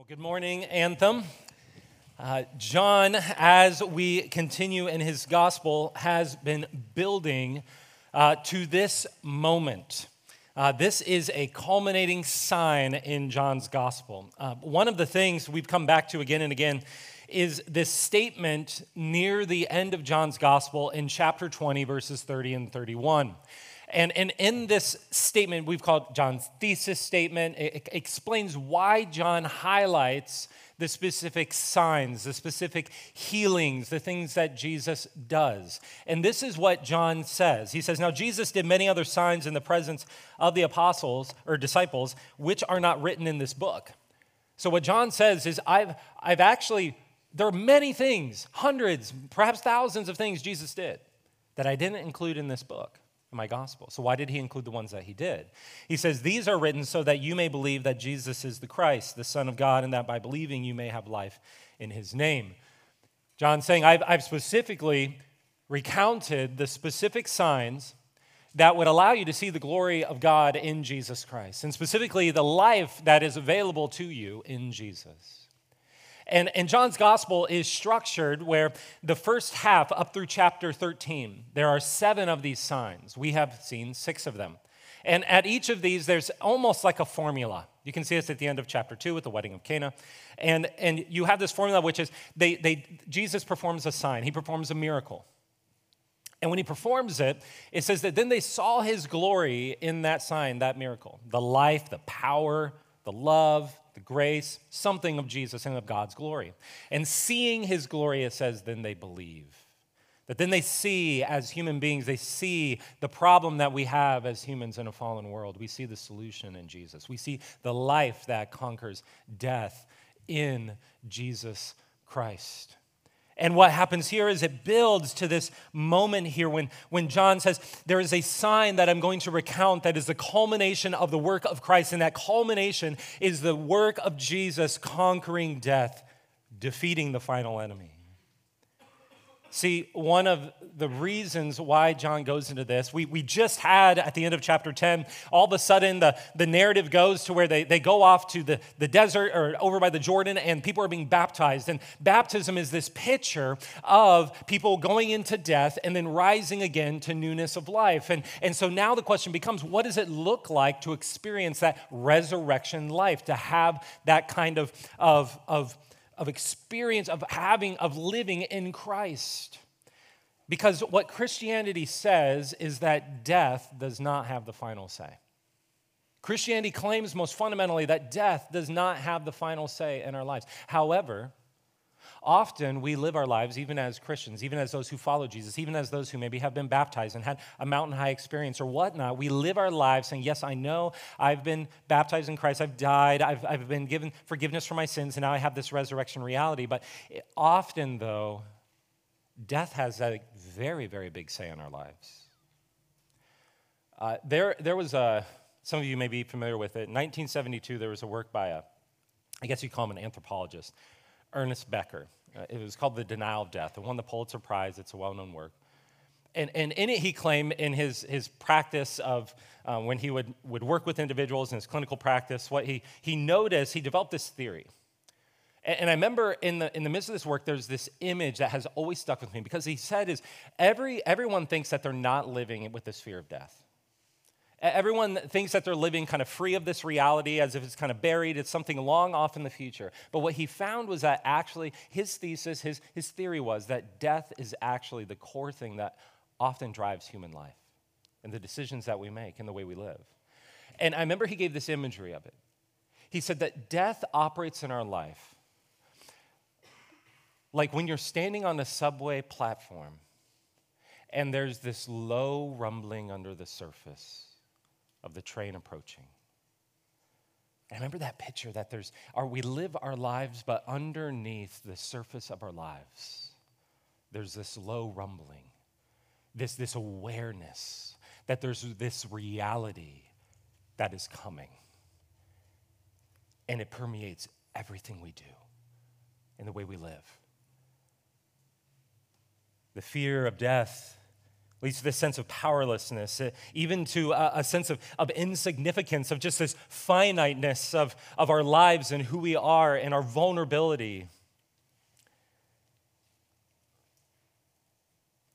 Well, good morning, Anthem. Uh, John, as we continue in his gospel, has been building uh, to this moment. Uh, this is a culminating sign in John's gospel. Uh, one of the things we've come back to again and again is this statement near the end of John's gospel in chapter 20, verses 30 and 31. And, and in this statement, we've called John's thesis statement, it, explains why John highlights the specific signs, the specific healings, the things that Jesus does. And this is what John says. He says, Now Jesus did many other signs in the presence of the apostles or disciples, which are not written in this book. So what John says is, I've, I've actually, there are many things, hundreds, perhaps thousands of things Jesus did that I didn't include in this book in my gospel. So, why did he include the ones that he did? He says, These are written so that you may believe that Jesus is the Christ, the Son of God, and that by believing you may have life in his name. John's saying, I've, I've specifically recounted the specific signs that would allow you to see the glory of God in Jesus Christ, and specifically the life that is available to you in Jesus. And, and John's gospel is structured where the first half, up through chapter 13, there are seven of these signs. We have seen six of them. And at each of these, there's almost like a formula. You can see this at the end of chapter 2 with the wedding of Cana. And, and you have this formula, which is they, they, Jesus performs a sign, he performs a miracle. And when he performs it, it says that then they saw his glory in that sign, that miracle the life, the power, the love, the grace, something of Jesus and of God's glory. And seeing his glory, it says, then they believe. That then they see, as human beings, they see the problem that we have as humans in a fallen world. We see the solution in Jesus. We see the life that conquers death in Jesus Christ. And what happens here is it builds to this moment here when, when John says, There is a sign that I'm going to recount that is the culmination of the work of Christ. And that culmination is the work of Jesus conquering death, defeating the final enemy. See, one of the reasons why John goes into this, we, we just had at the end of chapter 10, all of a sudden the, the narrative goes to where they, they go off to the, the desert or over by the Jordan and people are being baptized. And baptism is this picture of people going into death and then rising again to newness of life. And, and so now the question becomes what does it look like to experience that resurrection life, to have that kind of, of, of of experience of having, of living in Christ. Because what Christianity says is that death does not have the final say. Christianity claims most fundamentally that death does not have the final say in our lives. However, Often we live our lives, even as Christians, even as those who follow Jesus, even as those who maybe have been baptized and had a mountain high experience or whatnot, we live our lives saying, Yes, I know I've been baptized in Christ, I've died, I've, I've been given forgiveness for my sins, and now I have this resurrection reality. But often, though, death has a very, very big say in our lives. Uh, there, there was a, some of you may be familiar with it. In 1972, there was a work by a, I guess you'd call him an anthropologist, Ernest Becker. Uh, it was called The Denial of Death. It won the Pulitzer Prize. It's a well known work. And, and in it, he claimed in his, his practice of uh, when he would, would work with individuals in his clinical practice, what he, he noticed, he developed this theory. And, and I remember in the, in the midst of this work, there's this image that has always stuck with me because he said is every, everyone thinks that they're not living with this fear of death. Everyone thinks that they're living kind of free of this reality as if it's kind of buried, it's something long off in the future. But what he found was that actually his thesis, his, his theory was that death is actually the core thing that often drives human life and the decisions that we make and the way we live. And I remember he gave this imagery of it. He said that death operates in our life like when you're standing on a subway platform and there's this low rumbling under the surface of the train approaching. And I remember that picture that there's, are we live our lives, but underneath the surface of our lives, there's this low rumbling, this, this awareness that there's this reality that is coming. And it permeates everything we do and the way we live. The fear of death leads to this sense of powerlessness, uh, even to a, a, sense of, of insignificance, of just this finiteness of, of our lives and who we are and our vulnerability.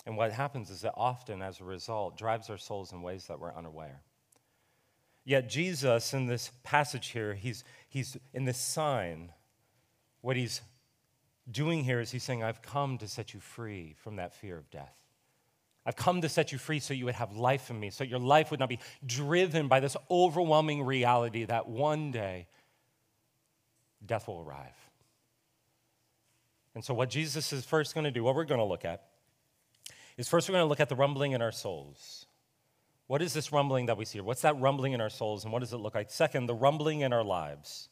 And what happens is that often, as a result, drives our souls in ways that we're unaware. Yet, Jesus, in this passage here, he's, he's in this sign, what he's doing here is he's saying, I've come to set you free from that fear of death. I've come to set you free so you would have life in me, so your life would not be driven by this overwhelming reality that one day death will arrive. And so, what Jesus is first going to do, what we're going to look at, is first we're going to look at the rumbling in our souls. What is this rumbling that we see? What's that rumbling in our souls, and what does it look like? Second, the rumbling in our lives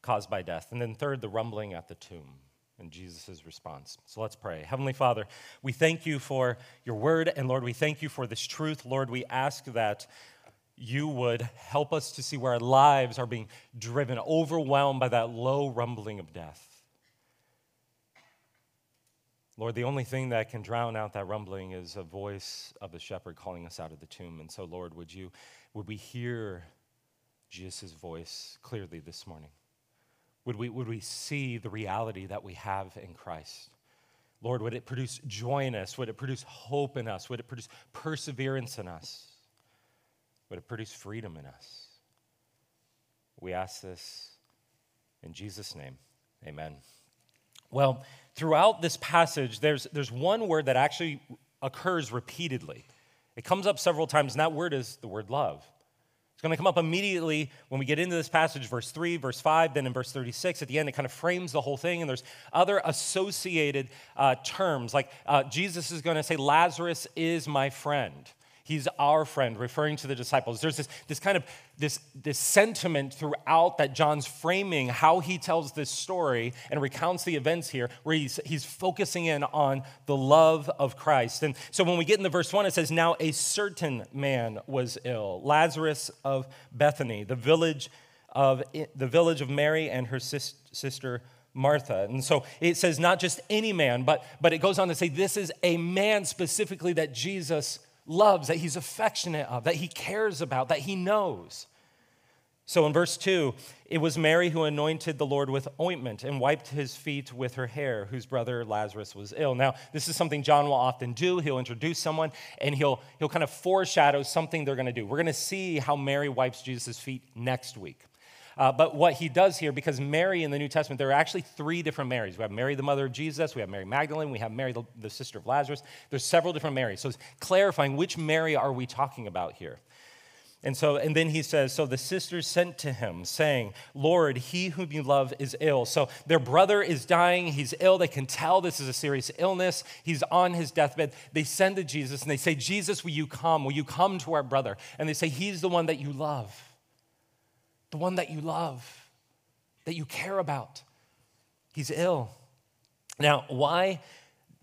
caused by death. And then third, the rumbling at the tomb and Jesus' response. So let's pray. Heavenly Father, we thank you for your word, and Lord, we thank you for this truth. Lord, we ask that you would help us to see where our lives are being driven, overwhelmed by that low rumbling of death. Lord, the only thing that can drown out that rumbling is a voice of the shepherd calling us out of the tomb. And so, Lord, would you, would we hear Jesus' voice clearly this morning? Would we, would we see the reality that we have in Christ? Lord, would it produce joy in us? Would it produce hope in us? Would it produce perseverance in us? Would it produce freedom in us? We ask this in Jesus' name. Amen. Well, throughout this passage, there's, there's one word that actually occurs repeatedly. It comes up several times, and that word is the word love. It's going to come up immediately when we get into this passage, verse 3, verse 5, then in verse 36. At the end, it kind of frames the whole thing, and there's other associated uh, terms. Like uh, Jesus is going to say, Lazarus is my friend. He's our friend, referring to the disciples. There's this, this kind of this, this sentiment throughout that John's framing how he tells this story and recounts the events here, where he's, he's focusing in on the love of Christ. And so when we get into verse 1, it says, Now a certain man was ill, Lazarus of Bethany, the village of, the village of Mary and her sis, sister Martha. And so it says not just any man, but, but it goes on to say this is a man specifically that Jesus loves, that he's affectionate of, that he cares about, that he knows. So in verse 2, it was Mary who anointed the Lord with ointment and wiped his feet with her hair, whose brother Lazarus was ill. Now, this is something John will often do. He'll introduce someone and he'll, he'll kind of foreshadow something they're going to do. We're going to see how Mary wipes Jesus' feet next week. Uh, but what he does here, because Mary in the New Testament, there are actually three different Marys. We have Mary, the mother of Jesus, we have Mary Magdalene, we have Mary, the, the sister of Lazarus. There's several different Marys. So it's clarifying which Mary are we talking about here. And so, and then he says, So the sisters sent to him, saying, Lord, he whom you love is ill. So their brother is dying. He's ill. They can tell this is a serious illness. He's on his deathbed. They send to Jesus and they say, Jesus, will you come? Will you come to our brother? And they say, He's the one that you love the one that you love, that you care about. He's ill. Now, why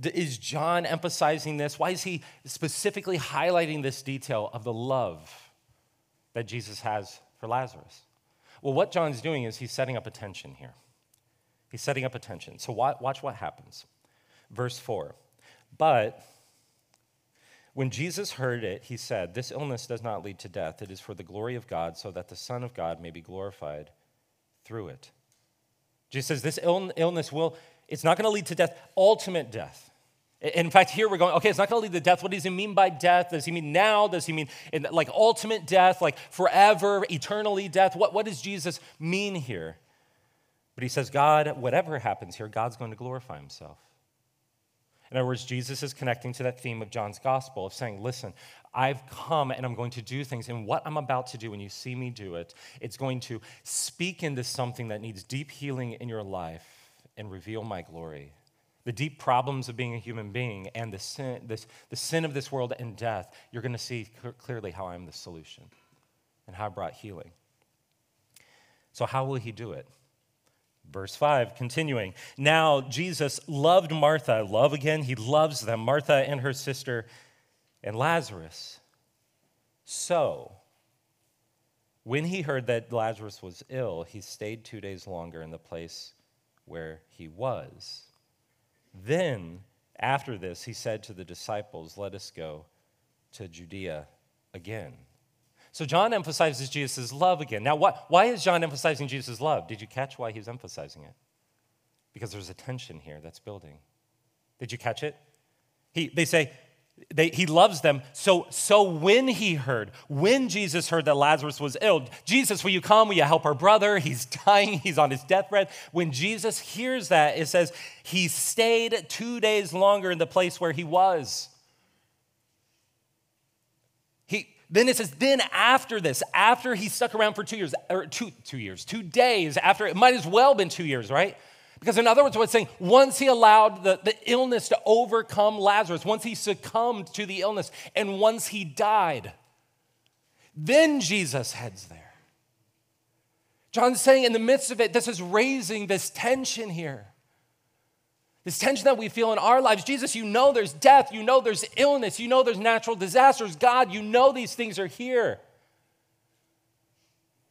is John emphasizing this? Why is he specifically highlighting this detail of the love that Jesus has for Lazarus? Well, what John's doing is he's setting up attention here. He's setting up attention. So, watch what happens. Verse 4 But when Jesus heard it, he said, This illness does not lead to death. It is for the glory of God, so that the Son of God may be glorified through it. Jesus says, This illness will, it's not going to lead to death, ultimate death. In fact, here we're going, okay, it's not going to lead to death. What does he mean by death? Does he mean now? Does he mean like ultimate death, like forever, eternally death? What, what does Jesus mean here? But he says, God, whatever happens here, God's going to glorify himself. In other words, Jesus is connecting to that theme of John's gospel of saying, listen, I've come and I'm going to do things. And what I'm about to do, when you see me do it, it's going to speak into something that needs deep healing in your life and reveal my glory. The deep problems of being a human being and the sin, this, the sin of this world and death, you're going to see clearly how I'm the solution and how I brought healing. So, how will he do it? Verse 5, continuing. Now, Jesus loved Martha. Love again, he loves them, Martha and her sister, and Lazarus. So, when he heard that Lazarus was ill, he stayed two days longer in the place where he was. Then, after this, he said to the disciples, Let us go to Judea again. So John emphasizes Jesus' love again. Now, what, why is John emphasizing Jesus' love? Did you catch why he's emphasizing it? Because there's a tension here that's building. Did you catch it? He, they say, they, he loves them. So, so when he heard, when Jesus heard that Lazarus was ill, Jesus, will you come? Will you help our brother? He's dying. He's on his deathbed. When Jesus hears that, it says he stayed two days longer in the place where he was. He, then it says, then after this, after he stuck around for two years, or two, two years, two days after, it might as well been two years, right? Because, in other words, what it's saying, once he allowed the, the illness to overcome Lazarus, once he succumbed to the illness, and once he died, then Jesus heads there. John's saying, in the midst of it, this is raising this tension here. This tension that we feel in our lives. Jesus, you know there's death, you know there's illness, you know there's natural disasters. God, you know these things are here.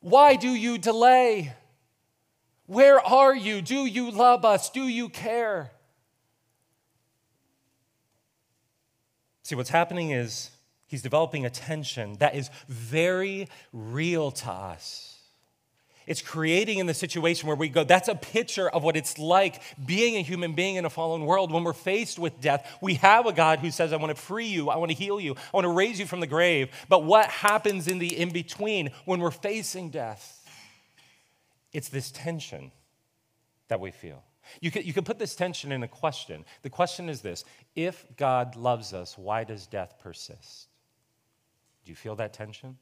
Why do you delay? Where are you? Do you love us? Do you care? See, what's happening is he's developing a tension that is very real to us. It's creating in the situation where we go, that's a picture of what it's like being a human being in a fallen world. When we're faced with death, we have a God who says, I want to free you, I want to heal you, I want to raise you from the grave. But what happens in the in between when we're facing death? It's this tension that we feel. You could, you could put this tension in a question. The question is this If God loves us, why does death persist? Do you feel that tension?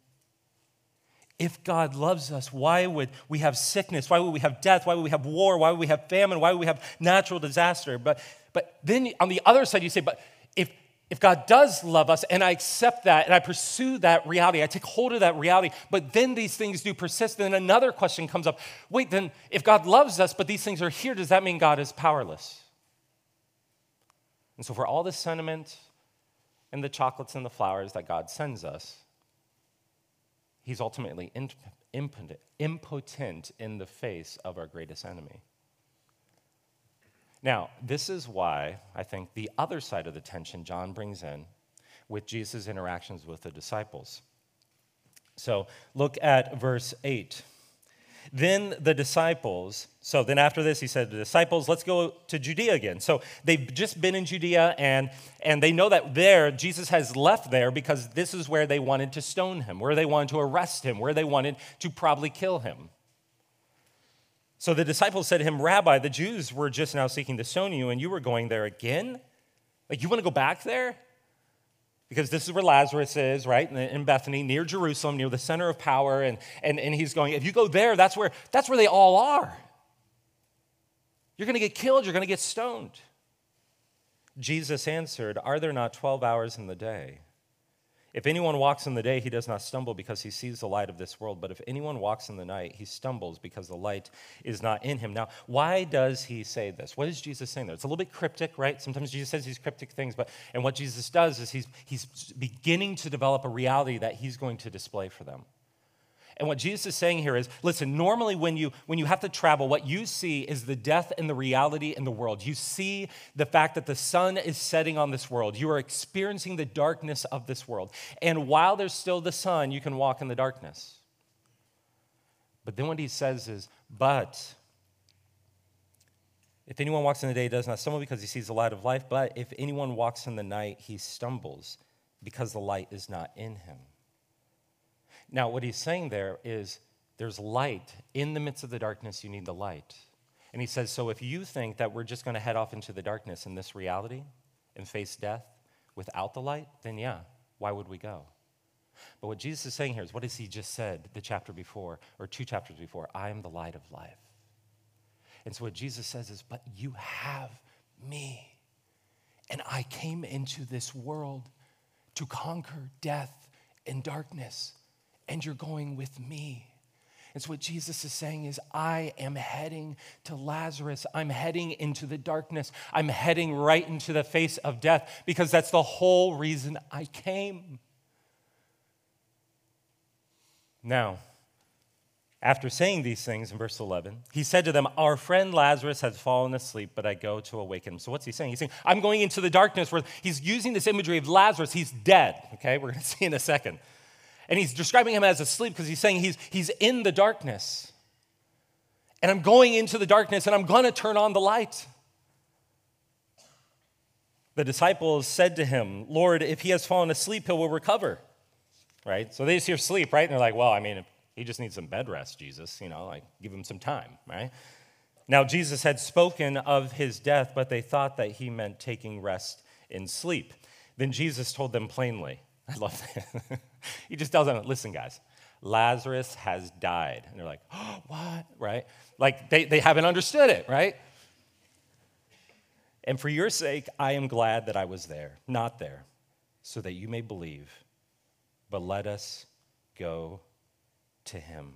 If God loves us, why would we have sickness? Why would we have death? Why would we have war? Why would we have famine? Why would we have natural disaster? But, but then on the other side, you say, but if, if God does love us and I accept that and I pursue that reality, I take hold of that reality, but then these things do persist, then another question comes up wait, then if God loves us, but these things are here, does that mean God is powerless? And so, for all the sentiment and the chocolates and the flowers that God sends us, He's ultimately impotent, impotent in the face of our greatest enemy. Now, this is why I think the other side of the tension John brings in with Jesus' interactions with the disciples. So look at verse 8. Then the disciples, so then after this, he said to the disciples, let's go to Judea again. So they've just been in Judea, and, and they know that there, Jesus has left there because this is where they wanted to stone him, where they wanted to arrest him, where they wanted to probably kill him. So the disciples said to him, Rabbi, the Jews were just now seeking to stone you, and you were going there again? Like, you want to go back there? Because this is where Lazarus is, right? In Bethany, near Jerusalem, near the center of power. And, and, and he's going, if you go there, that's where, that's where they all are. You're going to get killed, you're going to get stoned. Jesus answered, Are there not 12 hours in the day? If anyone walks in the day, he does not stumble because he sees the light of this world. But if anyone walks in the night, he stumbles because the light is not in him. Now, why does he say this? What is Jesus saying there? It's a little bit cryptic, right? Sometimes Jesus says these cryptic things, but and what Jesus does is he's, he's beginning to develop a reality that he's going to display for them. And what Jesus is saying here is listen, normally when you, when you have to travel, what you see is the death and the reality in the world. You see the fact that the sun is setting on this world. You are experiencing the darkness of this world. And while there's still the sun, you can walk in the darkness. But then what he says is, but if anyone walks in the day, he does not stumble because he sees the light of life. But if anyone walks in the night, he stumbles because the light is not in him. Now, what he's saying there is there's light. In the midst of the darkness, you need the light. And he says, so if you think that we're just going to head off into the darkness in this reality and face death without the light, then yeah, why would we go? But what Jesus is saying here is what has he just said the chapter before, or two chapters before? I am the light of life. And so what Jesus says is, but you have me. And I came into this world to conquer death and darkness and you're going with me. So, what Jesus is saying is, I am heading to Lazarus. I'm heading into the darkness. I'm heading right into the face of death because that's the whole reason I came. Now, After saying these things in verse 11, he said to them, Our friend Lazarus has fallen asleep, but I go to awaken him. So, what's he saying? He's saying, I'm going into the darkness where he's using this imagery of Lazarus. He's dead, okay? We're going to see in a second. And he's describing him as asleep because he's saying he's, he's in the darkness. And I'm going into the darkness and I'm going to turn on the light. The disciples said to him, Lord, if he has fallen asleep, he will recover. Right? So they just hear sleep, right? And they're like, well, I mean, he just needs some bed rest, Jesus, you know, like give him some time, right? Now, Jesus had spoken of his death, but they thought that he meant taking rest in sleep. Then Jesus told them plainly, I love that. he just tells them, listen, guys, Lazarus has died. And they're like, oh, what? Right? Like they, they haven't understood it, right? And for your sake, I am glad that I was there, not there, so that you may believe. But let us go to him.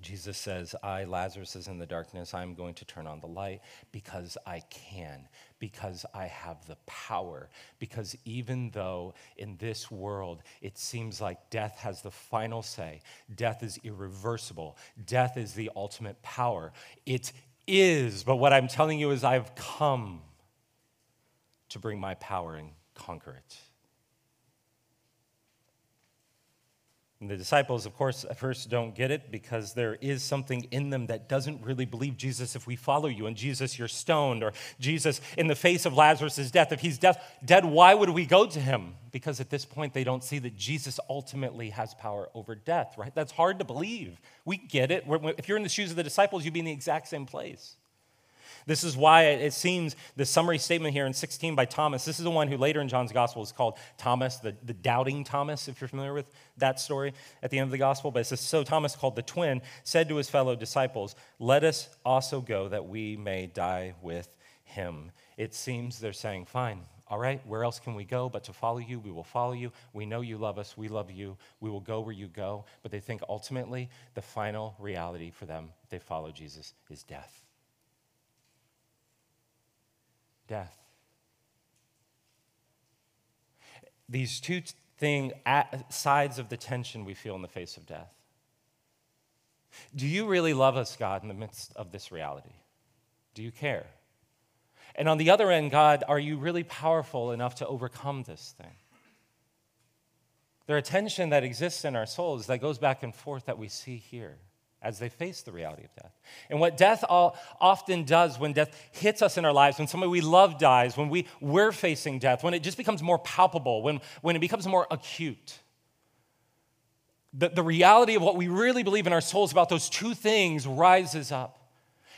Jesus says, I, Lazarus, is in the darkness. I'm going to turn on the light because I can, because I have the power. Because even though in this world it seems like death has the final say, death is irreversible, death is the ultimate power, it is. But what I'm telling you is, I've come to bring my power and conquer it. And the disciples, of course, at first don't get it because there is something in them that doesn't really believe Jesus if we follow you. And Jesus, you're stoned. Or Jesus, in the face of Lazarus' death, if he's death, dead, why would we go to him? Because at this point, they don't see that Jesus ultimately has power over death, right? That's hard to believe. We get it. If you're in the shoes of the disciples, you'd be in the exact same place. This is why it seems the summary statement here in 16 by Thomas, this is the one who later in John's gospel is called Thomas, the, the doubting Thomas, if you're familiar with that story at the end of the gospel. But it says, So Thomas, called the twin, said to his fellow disciples, Let us also go that we may die with him. It seems they're saying, Fine, all right, where else can we go but to follow you? We will follow you. We know you love us. We love you. We will go where you go. But they think ultimately the final reality for them, if they follow Jesus, is death death. These two thing, sides of the tension we feel in the face of death. Do you really love us, God, in the midst of this reality? Do you care? And on the other end, God, are you really powerful enough to overcome this thing? There are tension that exists in our souls that goes back and forth that we see here as they face the reality of death. And what death often does when death hits us in our lives, when somebody we love dies, when we, we're facing death, when it just becomes more palpable, when, when it becomes more acute, the, the reality of what we really believe in our souls about those two things rises up.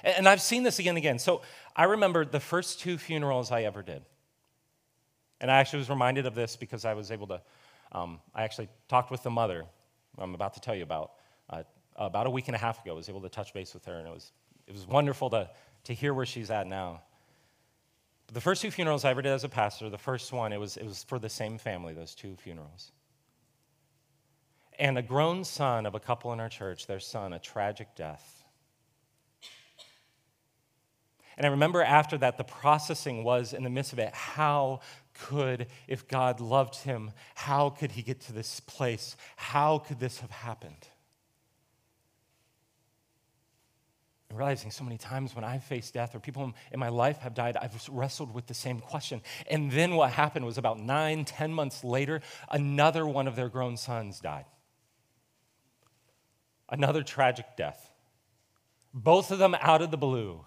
And, and I've seen this again and again. So I remember the first two funerals I ever did. And I actually was reminded of this because I was able to, um, I actually talked with the mother I'm about to tell you about. About a week and a half ago. I was able to touch base with her, and it was, it was wonderful to, to hear where she's at now. But the first two funerals I ever did as a pastor, the first one, it was, it was for the same family, those two funerals. And a grown son of a couple in our church, their son, a tragic death. And I remember after that, the processing was in the midst of it how could, if God loved him, how could he get to this place? How could this have happened? Realizing so many times when I've faced death or people in my life have died, I've wrestled with the same question. And then what happened was about nine, ten months later, another one of their grown sons died. Another tragic death. Both of them out of the blue.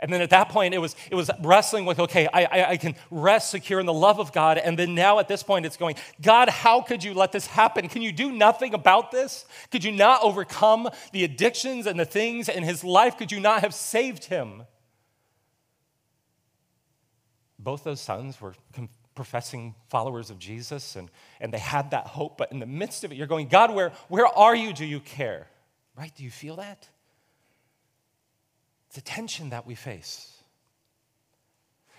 And then at that point, it was, it was wrestling with, okay, I, I, can rest secure in the love of God. And then now at this point, it's going, God, how could you let this happen? Can you do nothing about this? Could you not overcome the addictions and the things in his life? Could you not have saved him? Both those sons were professing followers of Jesus, and, and they had that hope. But in the midst of it, you're going, God, where, where are you? Do you care? Right? Do you feel that? It's a tension that we face.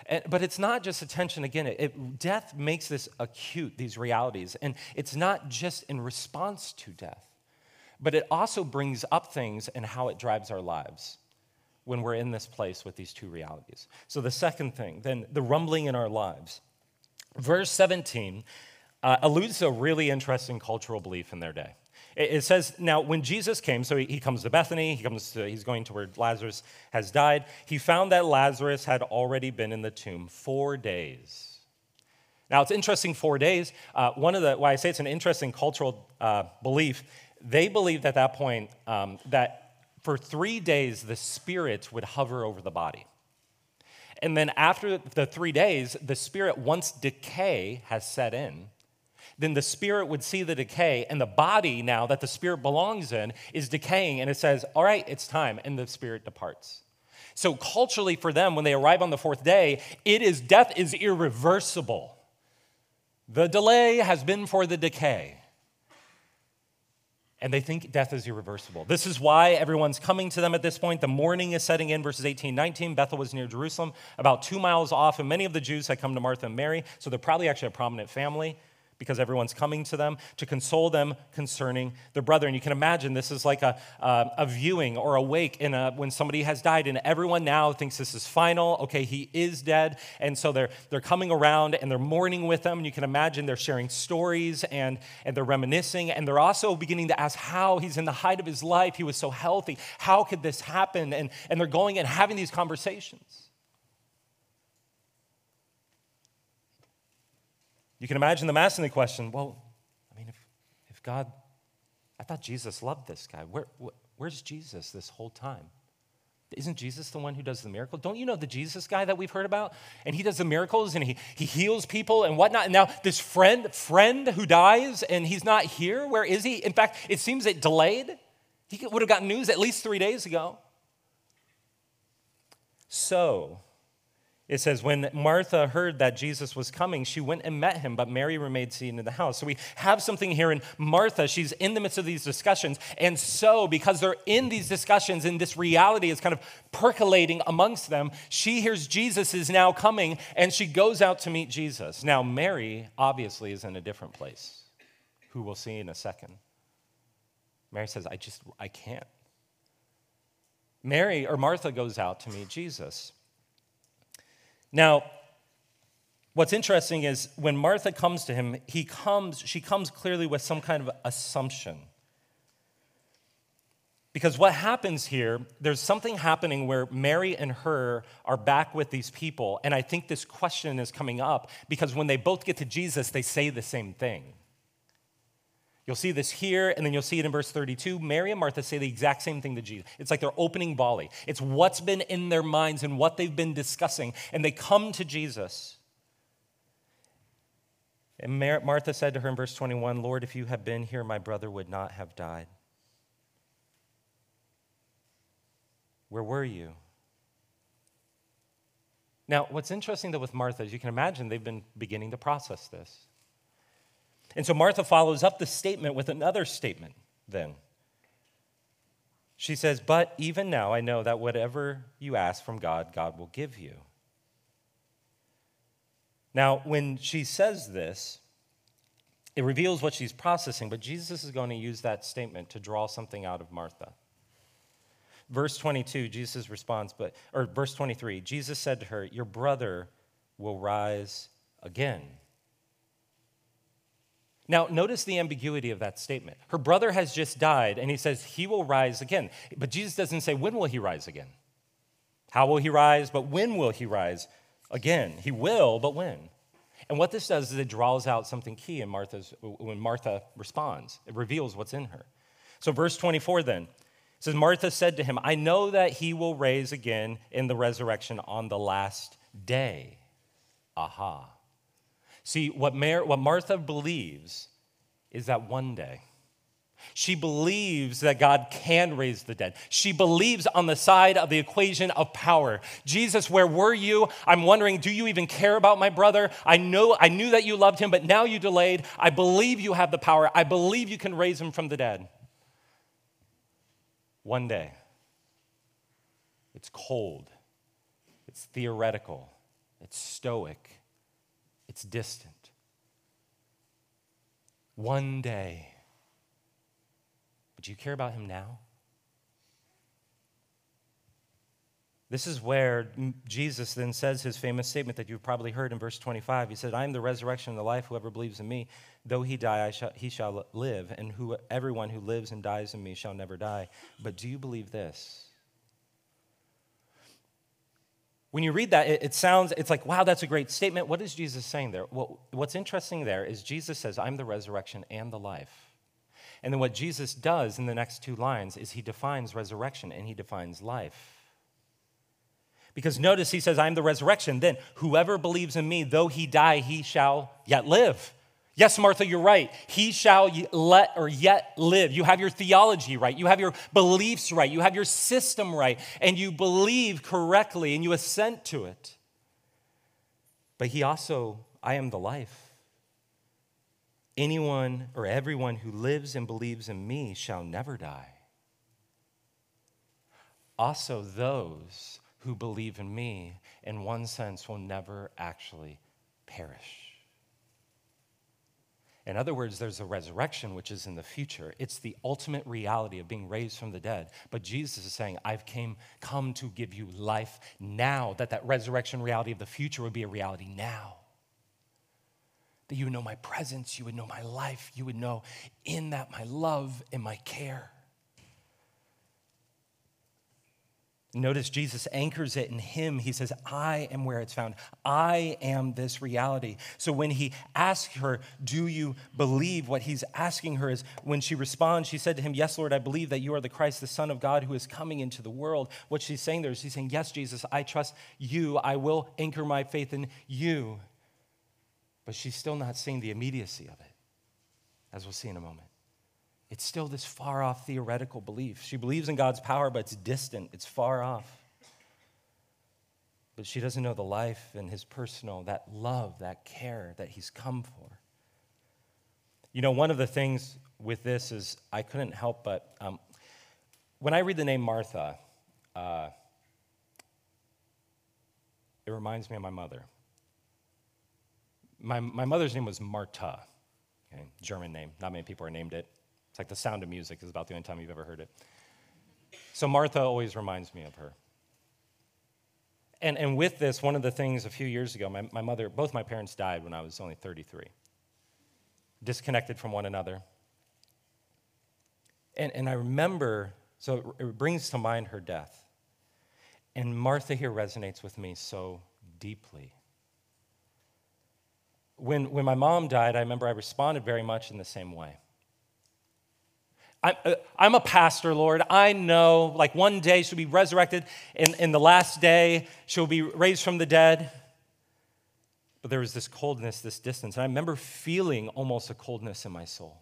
And, but it's not just a tension, again, it, it, death makes this acute, these realities. And it's not just in response to death, but it also brings up things and how it drives our lives when we're in this place with these two realities. So, the second thing, then the rumbling in our lives. Verse 17 uh, alludes to a really interesting cultural belief in their day. It says, now when Jesus came, so he comes to Bethany, he comes to, he's going to where Lazarus has died. He found that Lazarus had already been in the tomb four days. Now it's interesting, four days. Uh, one of the, why I say it's an interesting cultural uh, belief, they believed at that point um, that for three days the spirit would hover over the body. And then after the three days, the spirit, once decay has set in, then the spirit would see the decay, and the body now that the spirit belongs in is decaying, and it says, All right, it's time, and the spirit departs. So, culturally, for them, when they arrive on the fourth day, it is death is irreversible. The delay has been for the decay. And they think death is irreversible. This is why everyone's coming to them at this point. The mourning is setting in, verses 18, 19. Bethany was near Jerusalem, about two miles off, and many of the Jews had come to Martha and Mary, so they're probably actually a prominent family because everyone's coming to them to console them concerning their brother. And you can imagine this is like a, uh, a viewing or a wake in a, when somebody has died, and everyone now thinks this is final. Okay, he is dead. And so they're, they're coming around and they're mourning with them. And you can imagine they're sharing stories and, and they're reminiscing. And they're also beginning to ask how he's in the height of his life. He was so healthy. How could this happen? And, and they're going and having these conversations. You can imagine them asking the question well, I mean, if, if God, I thought Jesus loved this guy. Where, where's Jesus this whole time? Isn't Jesus the one who does the miracle? Don't you know the Jesus guy that we've heard about? And he does the miracles and he, he heals people and whatnot. And now this friend, friend who dies and he's not here, where is he? In fact, it seems it delayed. He would have gotten news at least three days ago. So, it says, when Martha heard that Jesus was coming, she went and met him, but Mary remained seated in the house. So we have something here in Martha. She's in the midst of these discussions. And so, because they're in these discussions and this reality is kind of percolating amongst them, she hears Jesus is now coming and she goes out to meet Jesus. Now, Mary obviously is in a different place, who we'll see in a second. Mary says, I just, I can't. Mary or Martha goes out to meet Jesus. Now, what's interesting is when Martha comes to him, he comes, she comes clearly with some kind of assumption. Because what happens here, there's something happening where Mary and her are back with these people. And I think this question is coming up because when they both get to Jesus, they say the same thing. You'll see this here, and then you'll see it in verse 32. Mary and Martha say the exact same thing to Jesus. It's like they're opening volley. It's what's been in their minds and what they've been discussing, and they come to Jesus. And Martha said to her in verse 21, Lord, if you had been here, my brother would not have died. Where were you? Now, what's interesting though with Martha is you can imagine they've been beginning to process this. And so Martha follows up the statement with another statement then. She says, But even now I know that whatever you ask from God, God will give you. Now, when she says this, it reveals what she's processing, but Jesus is going to use that statement to draw something out of Martha. Verse 22, Jesus responds, but, or verse 23, Jesus said to her, Your brother will rise again. Now, notice the ambiguity of that statement. Her brother has just died, and he says, He will rise again. But Jesus doesn't say, When will he rise again? How will he rise? But when will he rise again? He will, but when? And what this does is it draws out something key in Martha's, when Martha responds. It reveals what's in her. So, verse 24 then says, Martha said to him, I know that he will raise again in the resurrection on the last day. Aha. See, what, Mar- what Martha believes is that one day, she believes that God can raise the dead. She believes on the side of the equation of power. Jesus, where were you? I'm wondering, do you even care about my brother? I know I knew that you loved him, but now you delayed. I believe you have the power. I believe you can raise him from the dead. One day. It's cold. It's theoretical. It's stoic. It's distant. One day. But do you care about him now? This is where Jesus then says his famous statement that you've probably heard in verse 25. He said, I am the resurrection and the life. Whoever believes in me, though he die, shall, he shall live. And who, everyone who lives and dies in me shall never die. But do you believe this? When you read that, it, it sounds, it's like, wow, that's a great statement. What is Jesus saying there? Well, what's interesting there is Jesus says, I'm the resurrection and the life. And then what Jesus does in the next two lines is he defines resurrection and he defines life. Because notice he says, I am the resurrection. Then whoever believes in me, though he die, he shall yet live. Yes, Martha, you're right. He shall let or yet live. You have your theology right. You have your beliefs right. You have your system right. And you believe correctly and you assent to it. But he also, I am the life. Anyone or everyone who lives and believes in me shall never die. Also, those who believe in me, in one sense, will never actually perish. In other words, there's a resurrection which is in the future. It's the ultimate reality of being raised from the dead. But Jesus is saying, I've came, come to give you life now, that that resurrection reality of the future would be a reality now. That you would know my presence, you would know my life, you would know in that my love and my care. Notice Jesus anchors it in Him. He says, I am where it's found. I am this reality. So when he asks her, Do you believe? What he's asking her is, when she responds, she said to him, Yes, Lord, I believe that you are the Christ, the Son of God, who is coming into the world. What she's saying there is, she's saying, Yes, Jesus, I trust you. I will anchor my faith in you. But she's still not seeing the immediacy of it, as we'll see in a moment. It's still this far off theoretical belief. She believes in God's power, but it's distant, it's far off. But she doesn't know the life and his personal, that love, that care that he's come for. You know, one of the things with this is I couldn't help but, um, when I read the name Martha, uh, it reminds me of my mother. My, my mother's name was Marta, okay, German name. Not many people are named it. Like the sound of music is about the only time you've ever heard it. So Martha always reminds me of her. And, and with this, one of the things a few years ago, my, my mother, both my parents died when I was only 33, disconnected from one another. And, and I remember, so it brings to mind her death. And Martha here resonates with me so deeply. When, when my mom died, I remember I responded very much in the same way. Uh, I'm a pastor, Lord. I know, like one day she'll be resurrected, and in the last day she'll be raised from the dead. But there was this coldness, this distance. And I remember feeling almost a coldness in my soul.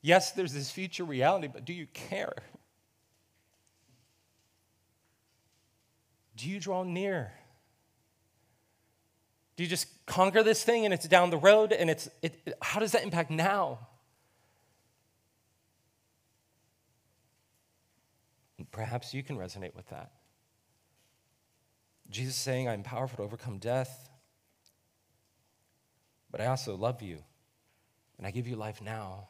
Yes, there's this future reality, but do you care? Do you draw near? Do you just conquer this thing and it's down the road and it's it, how does that impact now? Perhaps you can resonate with that. Jesus saying, I'm powerful to overcome death, but I also love you, and I give you life now.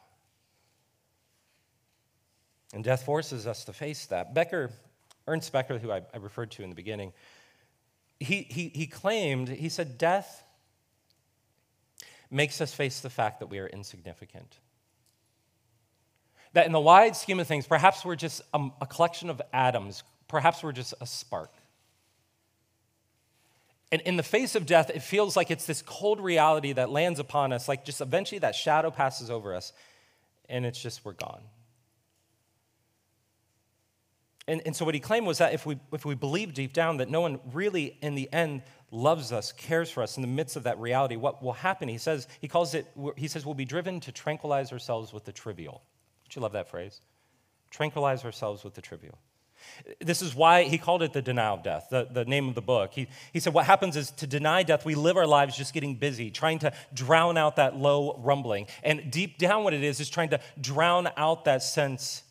And death forces us to face that. Becker, Ernst Becker, who I, I referred to in the beginning, he, he, he claimed, he said, death makes us face the fact that we are insignificant. That in the wide scheme of things, perhaps we're just a, a collection of atoms, perhaps we're just a spark. And in the face of death, it feels like it's this cold reality that lands upon us, like just eventually that shadow passes over us, and it's just we're gone. And, and so what he claimed was that if we, if we believe deep down that no one really, in the end, loves us, cares for us in the midst of that reality, what will happen? He says, he calls it, he says, we'll be driven to tranquilize ourselves with the trivial. Don't you love that phrase? Tranquilize ourselves with the trivial. This is why he called it the denial of death, the, the name of the book. He, he said, What happens is to deny death, we live our lives just getting busy, trying to drown out that low rumbling. And deep down, what it is, is trying to drown out that sense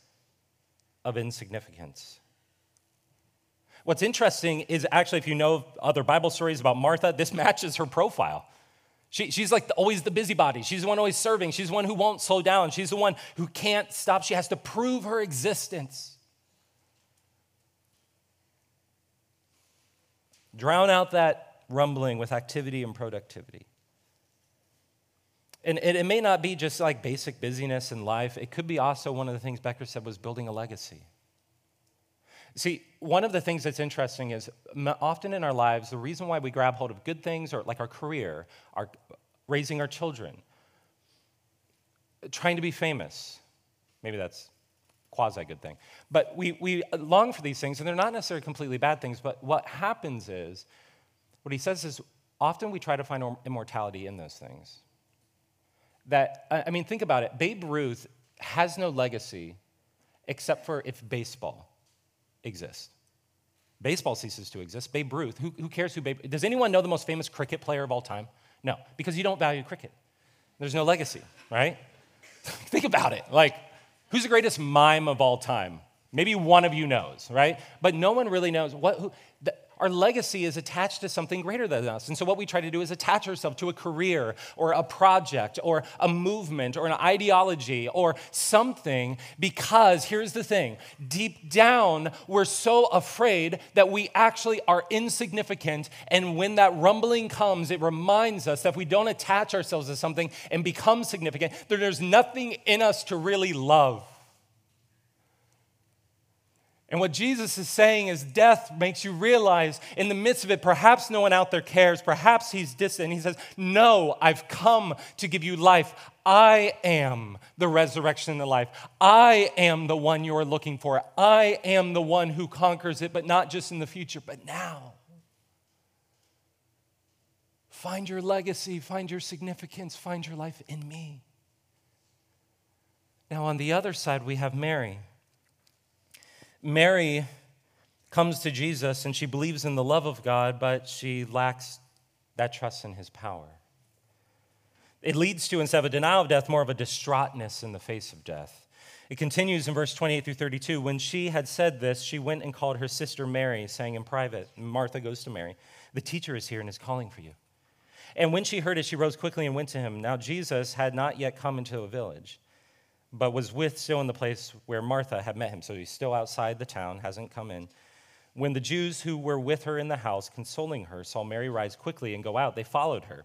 of insignificance. What's interesting is actually, if you know other Bible stories about Martha, this matches her profile. She, she's like the, always the busybody. She's the one always serving. She's the one who won't slow down. She's the one who can't stop. She has to prove her existence. Drown out that rumbling with activity and productivity. And it, it, may not be just like basic busyness in life. It could be also one of the things Becker said was building a legacy. See, one of the things that's interesting is often in our lives, the reason why we grab hold of good things or like our career, our raising our children, trying to be famous, maybe that's quasi good thing. But we, we long for these things, and they're not necessarily completely bad things. But what happens is, what he says is, often we try to find immortality in those things. That, I mean, think about it. Babe Ruth has no legacy except for if baseball exists. Baseball ceases to exist. Babe Ruth, who, who cares who Babe Does anyone know the most famous cricket player of all time? No, because you don't value cricket. There's no legacy, right? think about it. Like, Who's the greatest mime of all time? Maybe one of you knows, right? But no one really knows what. Who, our legacy is attached to something greater than us. And so, what we try to do is attach ourselves to a career or a project or a movement or an ideology or something because here's the thing deep down, we're so afraid that we actually are insignificant. And when that rumbling comes, it reminds us that if we don't attach ourselves to something and become significant, there's nothing in us to really love. And what Jesus is saying is death makes you realize in the midst of it, perhaps no one out there cares, perhaps he's distant. He says, No, I've come to give you life. I am the resurrection and the life. I am the one you are looking for. I am the one who conquers it, but not just in the future, but now. Find your legacy, find your significance, find your life in me. Now, on the other side, we have Mary. Mary comes to Jesus and she believes in the love of God, but she lacks that trust in his power. It leads to, instead of a denial of death, more of a distraughtness in the face of death. It continues in verse 28 through 32. When she had said this, she went and called her sister Mary, saying in private, Martha goes to Mary, The teacher is here and is calling for you. And when she heard it, she rose quickly and went to him. Now, Jesus had not yet come into a village but was with still in the place where Martha had met him. So he's still outside the town, hasn't come in. When the Jews who were with her in the house, consoling her, saw Mary rise quickly and go out, they followed her,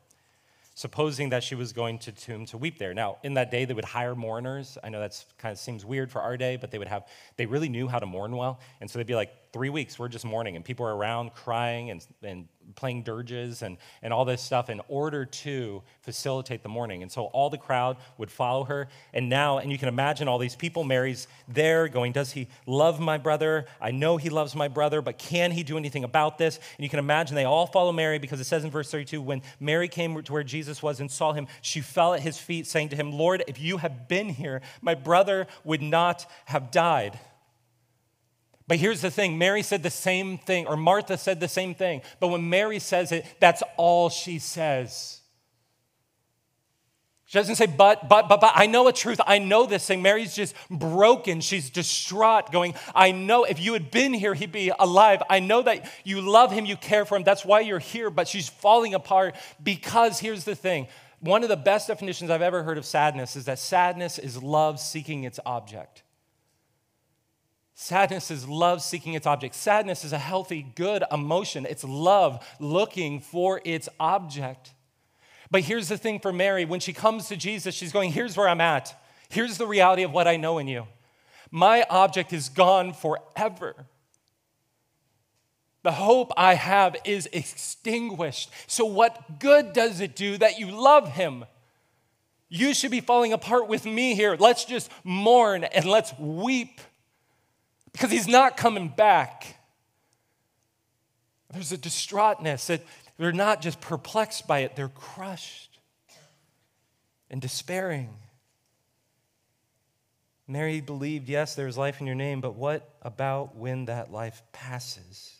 supposing that she was going to tomb to weep there. Now, in that day, they would hire mourners. I know that kind of seems weird for our day, but they would have, they really knew how to mourn well. And so they'd be like, three weeks, we're just mourning, and people are around crying and, and playing dirges and, and all this stuff in order to facilitate the mourning. And so all the crowd would follow her. And now, and you can imagine all these people, Mary's there going, Does he love my brother? I know he loves my brother, but can he do anything about this? And you can imagine they all follow Mary because it says in verse 32 when Mary came to where Jesus was and saw him, she fell at his feet, saying to him, Lord, if you had been here, my brother would not have died. But here's the thing Mary said the same thing, or Martha said the same thing. But when Mary says it, that's all she says. She doesn't say, but, but, but, but, I know a truth. I know this thing. Mary's just broken. She's distraught, going, I know if you had been here, he'd be alive. I know that you love him, you care for him. That's why you're here. But she's falling apart because here's the thing. One of the best definitions I've ever heard of sadness is that sadness is love seeking its object. Sadness is love seeking its object. Sadness is a healthy, good emotion. It's love looking for its object. But here's the thing for Mary when she comes to Jesus, she's going, Here's where I'm at. Here's the reality of what I know in you. My object is gone forever. The hope I have is extinguished. So, what good does it do that you love him? You should be falling apart with me here. Let's just mourn and let's weep because he's not coming back. There's a distraughtness that they're not just perplexed by it, they're crushed and despairing. Mary believed, yes, there is life in your name, but what about when that life passes?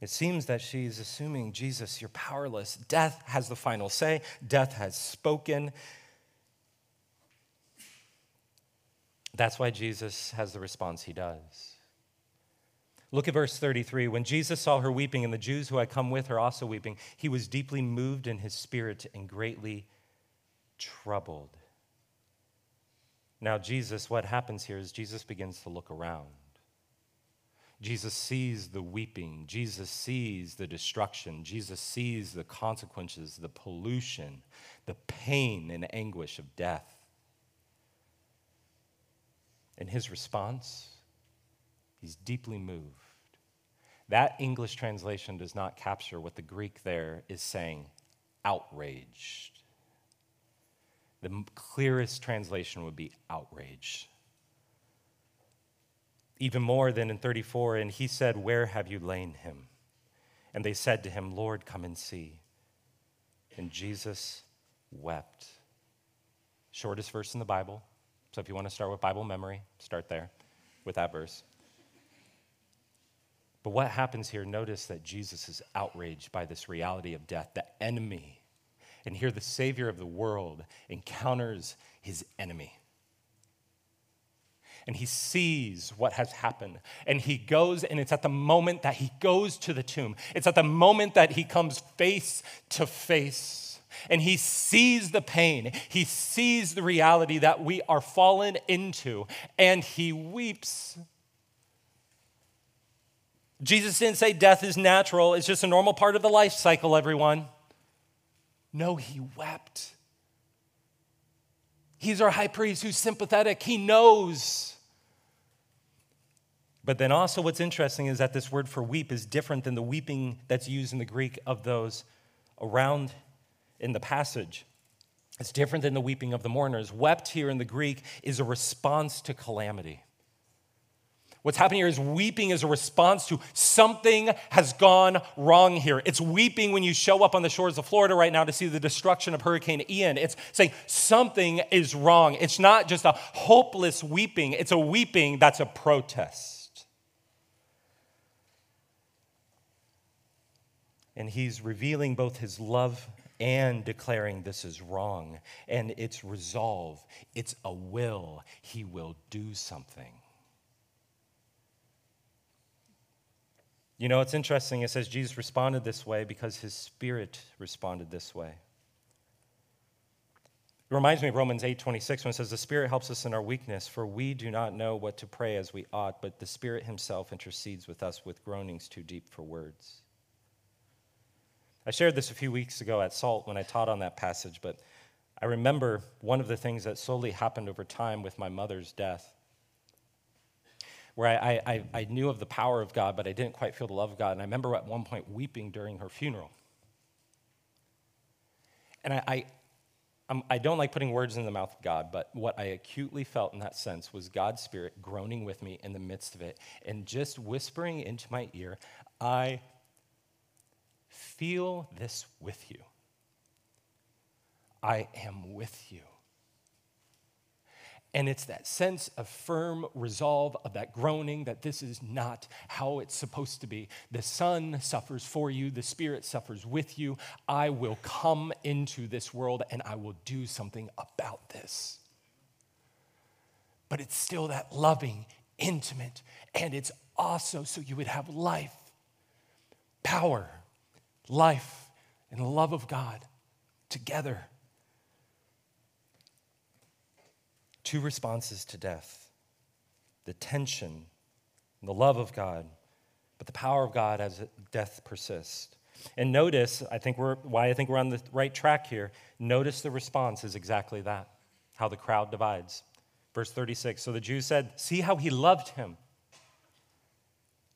It seems that she's assuming, Jesus, you're powerless. Death has the final say, death has spoken. That's why Jesus has the response he does. Look at verse 33. When Jesus saw her weeping and the Jews who had come with her also weeping, he was deeply moved in his spirit and greatly troubled. Now, Jesus, what happens here is Jesus begins to look around. Jesus sees the weeping. Jesus sees the destruction. Jesus sees the consequences, the pollution, the pain and anguish of death. And his response, he's deeply moved. That English translation does not capture what the Greek there is saying outraged. The clearest translation would be outraged even more than in 34. And he said, Where have you lain him? And they said to him, Lord, come and see. And Jesus wept. Shortest verse in the Bible. So if you want to start with Bible memory, start there with that verse. But what happens here? Notice that Jesus is outraged by this reality of death, the enemy. And here the Savior of the world encounters his enemy and he sees what has happened. And he goes, and it's at the moment that he goes to the tomb, it's at the moment that he comes face to face. And he sees the pain. He sees the reality that we are fallen into, and he weeps. Jesus didn't say death is natural, it's just a normal part of the life cycle, everyone. No, he wept. He's our high priest who's sympathetic. He knows. But then also, what's interesting is that this word for weep is different than the weeping that's used in the Greek of those around in the passage. It's different than the weeping of the mourners. Wept here in the Greek is a response to calamity. What's happening here is weeping is a response to something has gone wrong here. It's weeping when you show up on the shores of Florida right now to see the destruction of Hurricane Ian. It's saying something is wrong. It's not just a hopeless weeping, it's a weeping that's a protest. And he's revealing both his love and declaring this is wrong. And it's resolve, it's a will. He will do something. You know, it's interesting. It says Jesus responded this way because his spirit responded this way. It reminds me of Romans 8 26 when it says, The Spirit helps us in our weakness, for we do not know what to pray as we ought, but the Spirit Himself intercedes with us with groanings too deep for words. I shared this a few weeks ago at SALT when I taught on that passage, but I remember one of the things that slowly happened over time with my mother's death where I, I, I knew of the power of God, but I didn't quite feel the love of God. And I remember at one point weeping during her funeral. And I, I, I'm, I do not like putting words in the mouth of God, but what I acutely felt in that sense was God's Spirit groaning with me in the midst of it and just whispering into my ear, I feel this with you. I am with you. And it's that sense of firm resolve, of that groaning that this is not how it's supposed to be. The Son suffers for you, the Spirit suffers with you. I will come into this world and I will do something about this. But it's still that loving, intimate, and it's also so you would have life, power, life, and the love of God together two responses to death the tension, the love of God, but the power of God as death persists. And notice, I think we're, why I think we're on the right track here, notice the response is exactly that how the crowd divides. Verse 36 So the Jews said, See how he loved him.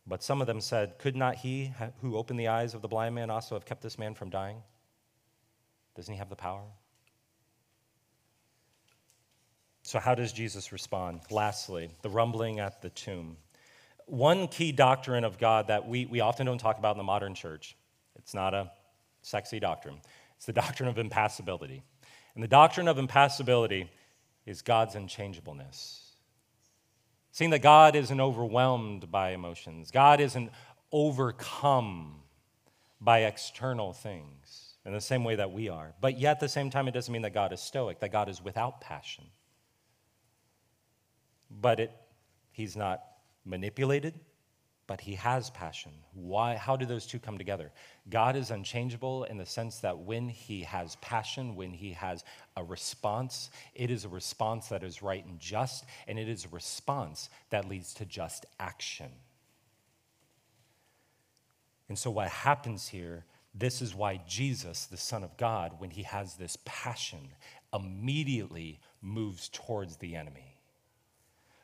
But some of them said, Could not he who opened the eyes of the blind man also have kept this man from dying? Doesn't he have the power? So, how does Jesus respond? Lastly, the rumbling at the tomb. One key doctrine of God that we, we often don't talk about in the modern church, it's not a sexy doctrine, it's the doctrine of impassibility. And the doctrine of impassibility is God's unchangeableness. Seeing that God isn't overwhelmed by emotions, God isn't overcome by external things in the same way that we are. But yet, at the same time, it doesn't mean that God is stoic, that God is without passion but it, he's not manipulated, but he has passion. Why, how do those two come together? God is unchangeable in the sense that when he has passion, when he has a response, it is a response that is right and just, and it is a response that leads to just action. And so, what happens here, this is why Jesus, the Son of God, when he has this passion, immediately moves towards the enemy.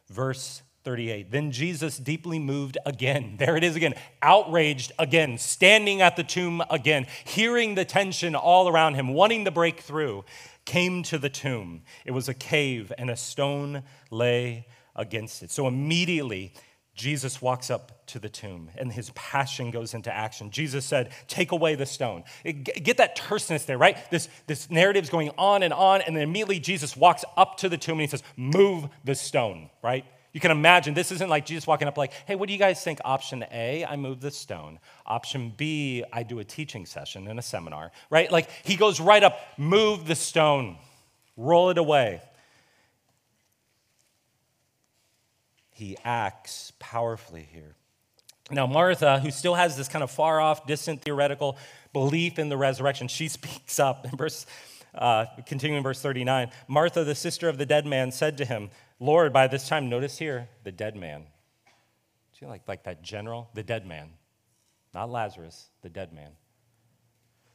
Verse 38. Then Jesus, deeply moved again, there it is again, outraged again, standing at the tomb again, hearing the tension all around him, wanting to break through, came to the tomb. It was a cave, and a stone lay against it. So immediately, Jesus walks up to the tomb and his passion goes into action. Jesus said, Take away the stone. Get that terseness there, right? This, this narrative is going on and on, and then immediately Jesus walks up to the tomb and he says, Move the stone, right? You can imagine this isn't like Jesus walking up, like, Hey, what do you guys think? Option A, I move the stone. Option B, I do a teaching session in a seminar, right? Like he goes right up, move the stone, roll it away. he acts powerfully here. Now, Martha, who still has this kind of far off, distant theoretical belief in the resurrection, she speaks up in verse, uh, continuing verse 39. Martha, the sister of the dead man, said to him, Lord, by this time, notice here, the dead man. Do See, like, like that general, the dead man, not Lazarus, the dead man.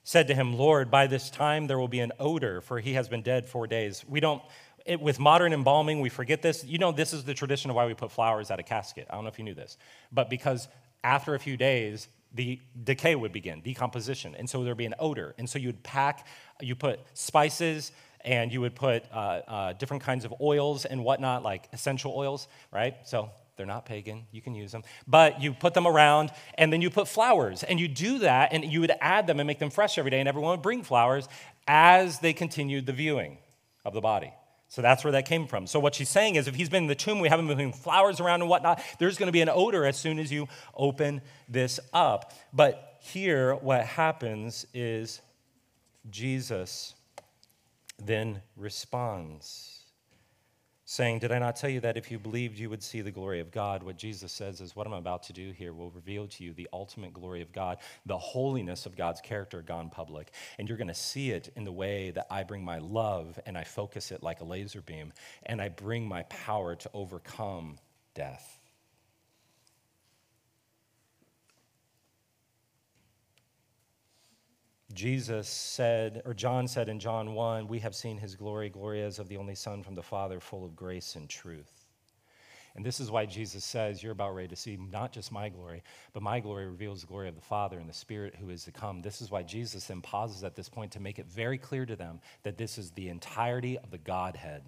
Said to him, Lord, by this time there will be an odor, for he has been dead four days. We don't it, with modern embalming, we forget this. You know, this is the tradition of why we put flowers at a casket. I don't know if you knew this. But because after a few days, the decay would begin, decomposition. And so there'd be an odor. And so you'd pack, you put spices, and you would put uh, uh, different kinds of oils and whatnot, like essential oils, right? So they're not pagan, you can use them. But you put them around, and then you put flowers. And you do that, and you would add them and make them fresh every day, and everyone would bring flowers as they continued the viewing of the body. So that's where that came from. So what she's saying is if he's been in the tomb, we haven't been moving flowers around and whatnot, there's to be an odor as soon as you open this up. But here, what happens is Jesus then responds saying, Did I not tell you that if you believed, you would see the glory of God? What Jesus says is, What I'm about to do here will reveal to you the ultimate glory of God, the holiness of God's character gone public. And you're going to see it in the way that I bring my love and I focus it like a laser beam, and I bring my power to overcome death. Jesus said, or John said in John 1, we have seen his glory, glory as of the only Son from the Father, full of grace and truth. And this is why Jesus says, You're about ready to see not just my glory, but my glory reveals the glory of the Father and the Spirit who is to come. This is why Jesus then pauses at this point to make it very clear to them that this is the entirety of the Godhead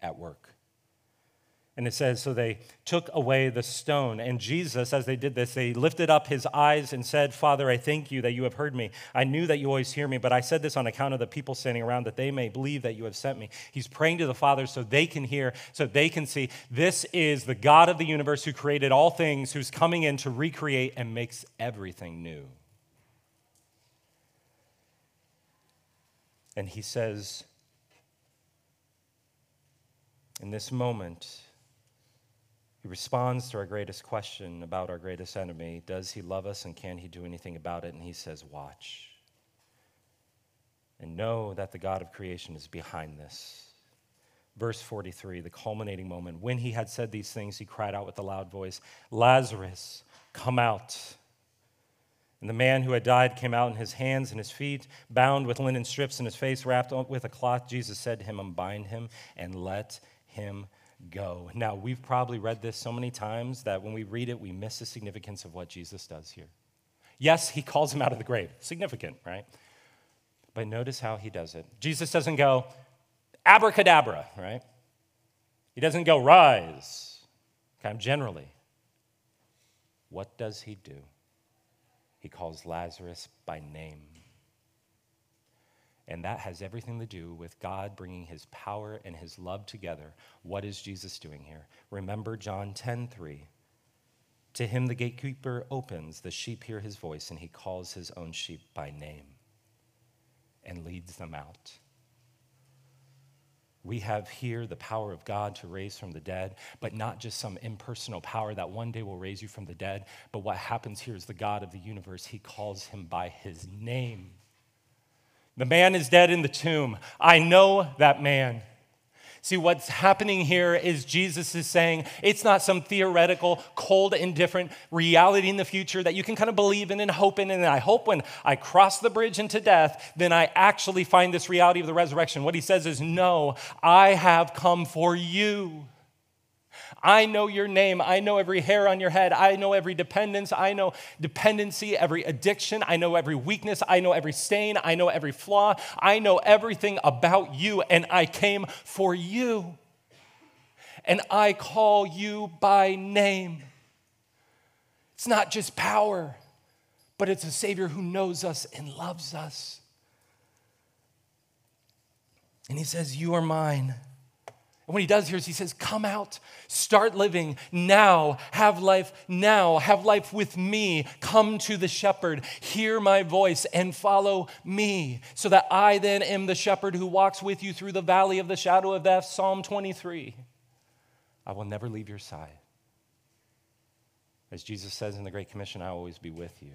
at work. And it says, So they took away the stone. And Jesus, as they did this, they lifted up his eyes and said, Father, I thank you that you have heard me. I knew that you always hear me, but I said this on account of the people standing around, that they may believe that you have sent me. He's praying to the Father so they can hear, so they can see. This is the God of the universe who created all things, who's coming in to recreate and makes everything new. And he says, in this moment, he responds to our greatest question about our greatest enemy Does he love us and can he do anything about it? And he says, Watch. And know that the God of creation is behind this. Verse 43, the culminating moment. When he had said these things, he cried out with a loud voice, Lazarus, come out. And the man who had died came out, and his hands and his feet bound with linen strips, and his face wrapped with a cloth. Jesus said to him, Unbind him and let him go. Now, we've probably read this so many times that when we read it, we miss the significance of what Jesus does here. Yes, he calls him out of the grave. Significant, right? But notice how he does it. Jesus doesn't go, abracadabra, right? He doesn't go, rise, kind of generally. What does he do? He calls Lazarus by name. And that has everything to do with God bringing his power and his love together. What is Jesus doing here? Remember John 10 3. To him the gatekeeper opens, the sheep hear his voice, and he calls his own sheep by name and leads them out. We have here the power of God to raise from the dead, but not just some impersonal power that one day will raise you from the dead. But what happens here is the God of the universe, he calls him by his name. The man is dead in the tomb. I know that man. See, what's happening here is Jesus is saying it's not some theoretical, cold, indifferent reality in the future that you can kind of believe in and hope in. And I hope when I cross the bridge into death, then I actually find this reality of the resurrection. What he says is, No, I have come for you. I know your name. I know every hair on your head. I know every dependence. I know dependency, every addiction. I know every weakness. I know every stain. I know every flaw. I know everything about you, and I came for you. And I call you by name. It's not just power, but it's a Savior who knows us and loves us. And He says, You are mine. And what he does here is he says, Come out, start living now, have life now, have life with me. Come to the shepherd, hear my voice, and follow me, so that I then am the shepherd who walks with you through the valley of the shadow of death. Psalm 23. I will never leave your side. As Jesus says in the Great Commission, I will always be with you.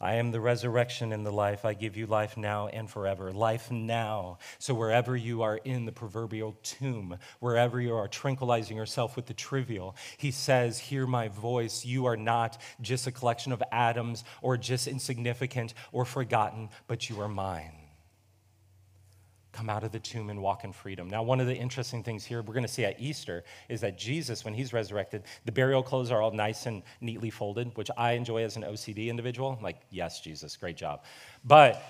I am the resurrection and the life. I give you life now and forever. Life now. So, wherever you are in the proverbial tomb, wherever you are tranquilizing yourself with the trivial, he says, Hear my voice. You are not just a collection of atoms or just insignificant or forgotten, but you are mine come out of the tomb and walk in freedom. Now, one of the interesting things here we're going to see at Easter is that Jesus, when he's resurrected, the burial clothes are all nice and neatly folded, which I enjoy as an OCD individual. Like, yes, Jesus, great job. But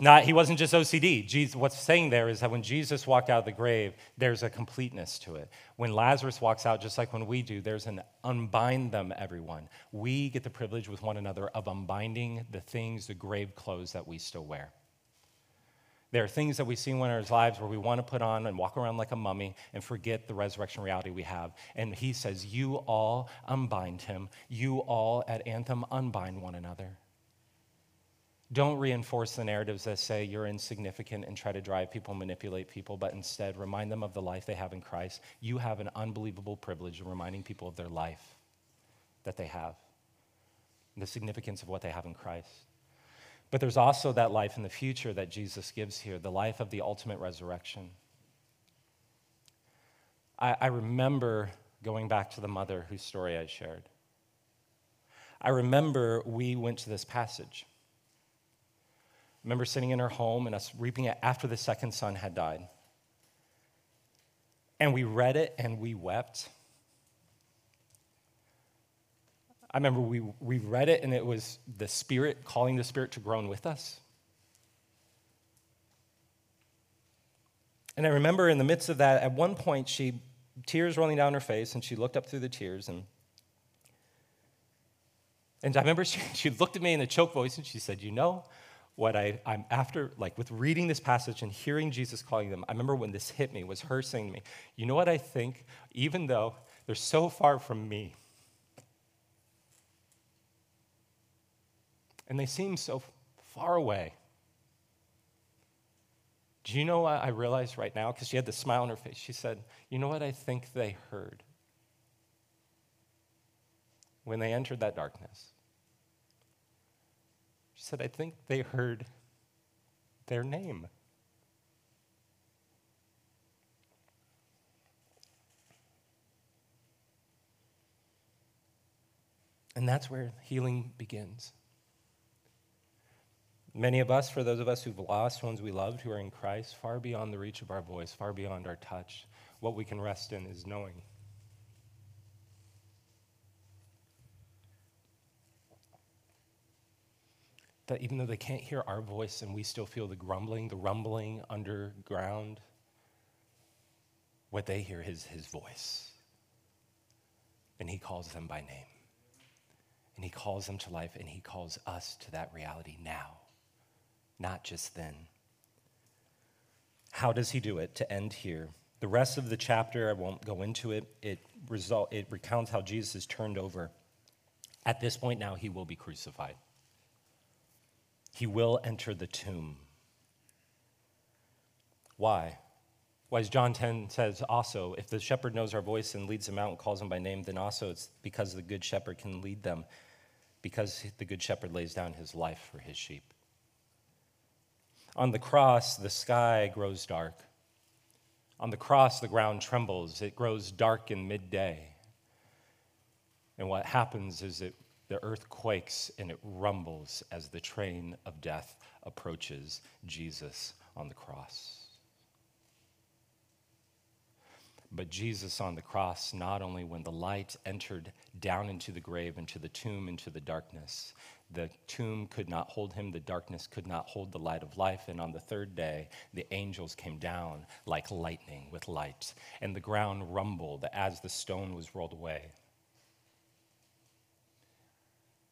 not, he wasn't just OCD. Jesus, what's saying there is that when Jesus walked out of the grave, there's a completeness to it. When Lazarus walks out, just like when we do, there's an unbind them, everyone. We get the privilege with one another of unbinding the things, the grave clothes that we still wear. There are things that we see in our lives where we want to put on and walk around like a mummy and forget the resurrection reality we have. And he says, You all unbind him. You all at Anthem unbind one another. Don't reinforce the narratives that say you're insignificant and try to drive people, manipulate people, but instead remind them of the life they have in Christ. You have an unbelievable privilege of reminding people of their life that they have, the significance of what they have in Christ. But there's also that life in the future that Jesus gives here, the life of the ultimate resurrection. I, I remember going back to the mother whose story I shared. I remember we went to this passage. I remember sitting in her home and us reaping it after the second son had died. And we read it and we wept. I remember we, we read it and it was the Spirit calling the Spirit to groan with us. And I remember in the midst of that, at one point, she, tears rolling down her face, and she looked up through the tears. And, and I remember she, she looked at me in a choked voice and she said, You know what I, I'm after, like with reading this passage and hearing Jesus calling them, I remember when this hit me was her saying to me, You know what I think? Even though they're so far from me, and they seem so far away. Do you know what I realized right now? Because she had the smile on her face. She said, You know what I think they heard when they entered that darkness? She said, I think they heard their name. And that's where healing begins. Many of us, for those of us who've lost ones we loved who are in Christ, far beyond the reach of our voice, far beyond our touch, what we can rest in is knowing. That even though they can't hear our voice and we still feel the grumbling, the rumbling underground, what they hear is his voice. And he calls them by name. And he calls them to life, and he calls us to that reality now not just then. How does he do it? To end here. The rest of the chapter, I won't go into it, it, result, it recounts how Jesus is turned over. At this point now, he will be crucified. He will enter the tomb. Why? Why, as John 10 says also, if the shepherd knows our voice and leads them out and calls them by name, then also it's because the good shepherd can lead them, because the good shepherd lays down his life for his sheep. On the cross, the sky grows dark. On the cross, the ground trembles, it grows dark in midday. And what happens is that the earth quakes and it rumbles as the train of death approaches Jesus on the cross. But Jesus on the cross, not only when the light entered down into the grave, into the tomb, into the darkness, the tomb could not hold him, the darkness could not hold the light of life. And on the third day, the angels came down like lightning with light, and the ground rumbled as the stone was rolled away.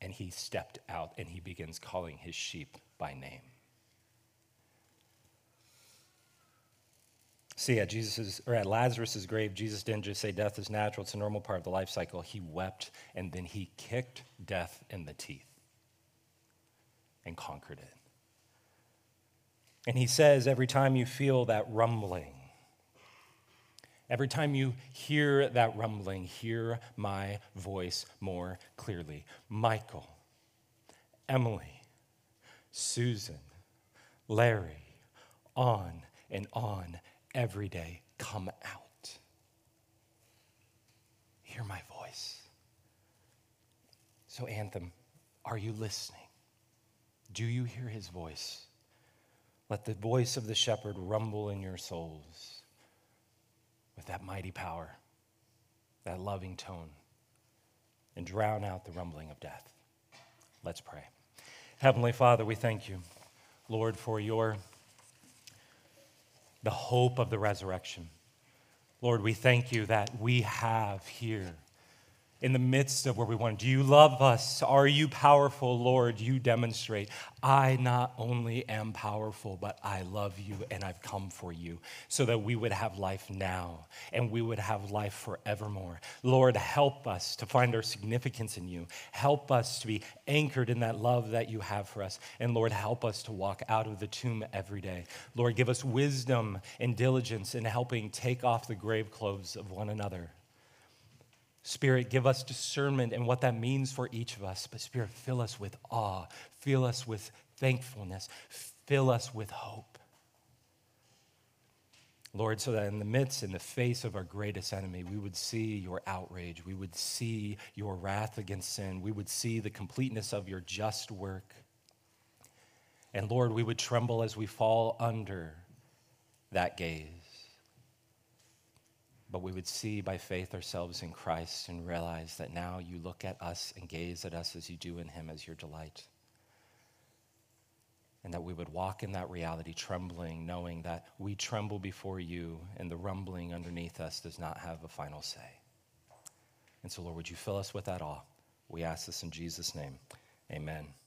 And he stepped out and he begins calling his sheep by name. See, at Jesus' or at Lazarus' grave, Jesus didn't just say death is natural, it's a normal part of the life cycle. He wept and then he kicked death in the teeth and conquered it. And he says, every time you feel that rumbling, every time you hear that rumbling, hear my voice more clearly. Michael, Emily, Susan, Larry, on and on every day come out. Hear my voice. So, Anthem, are you listening? Do you hear his voice? Let the voice of the shepherd rumble in your souls with that mighty power, that loving tone, and drown out the rumbling of death. Let's pray. Heavenly Father, we thank you, Lord, for your the hope of the resurrection. Lord, we thank you that we have here in the midst of where we want. Do you love us? Are you powerful, Lord? You demonstrate. I not only am powerful, but I love you and I've come for you so that we would have life now and we would have life forevermore. Lord, help us to find our significance in you. Help us to be anchored in that love that you have for us. And Lord, help us to walk out of the tomb every day. Lord, give us wisdom and diligence in helping take off the grave clothes of one another. Spirit, give us discernment and what that means for each of us. But Spirit, fill us with awe, fill us with thankfulness, fill us with hope. Lord, so that in the midst, in the face of our greatest enemy, we would see your outrage, we would see your wrath against sin, we would see the completeness of your just work. And Lord, we would tremble as we fall under that gaze but we would see by faith ourselves in Christ and realize that now you look at us and gaze at us as you do in Him as your delight. And that we would walk in that reality trembling, knowing that we tremble before you and the rumbling underneath us does not have a final say. And so, Lord, would you fill us with that awe? We ask this in Jesus' name. Amen.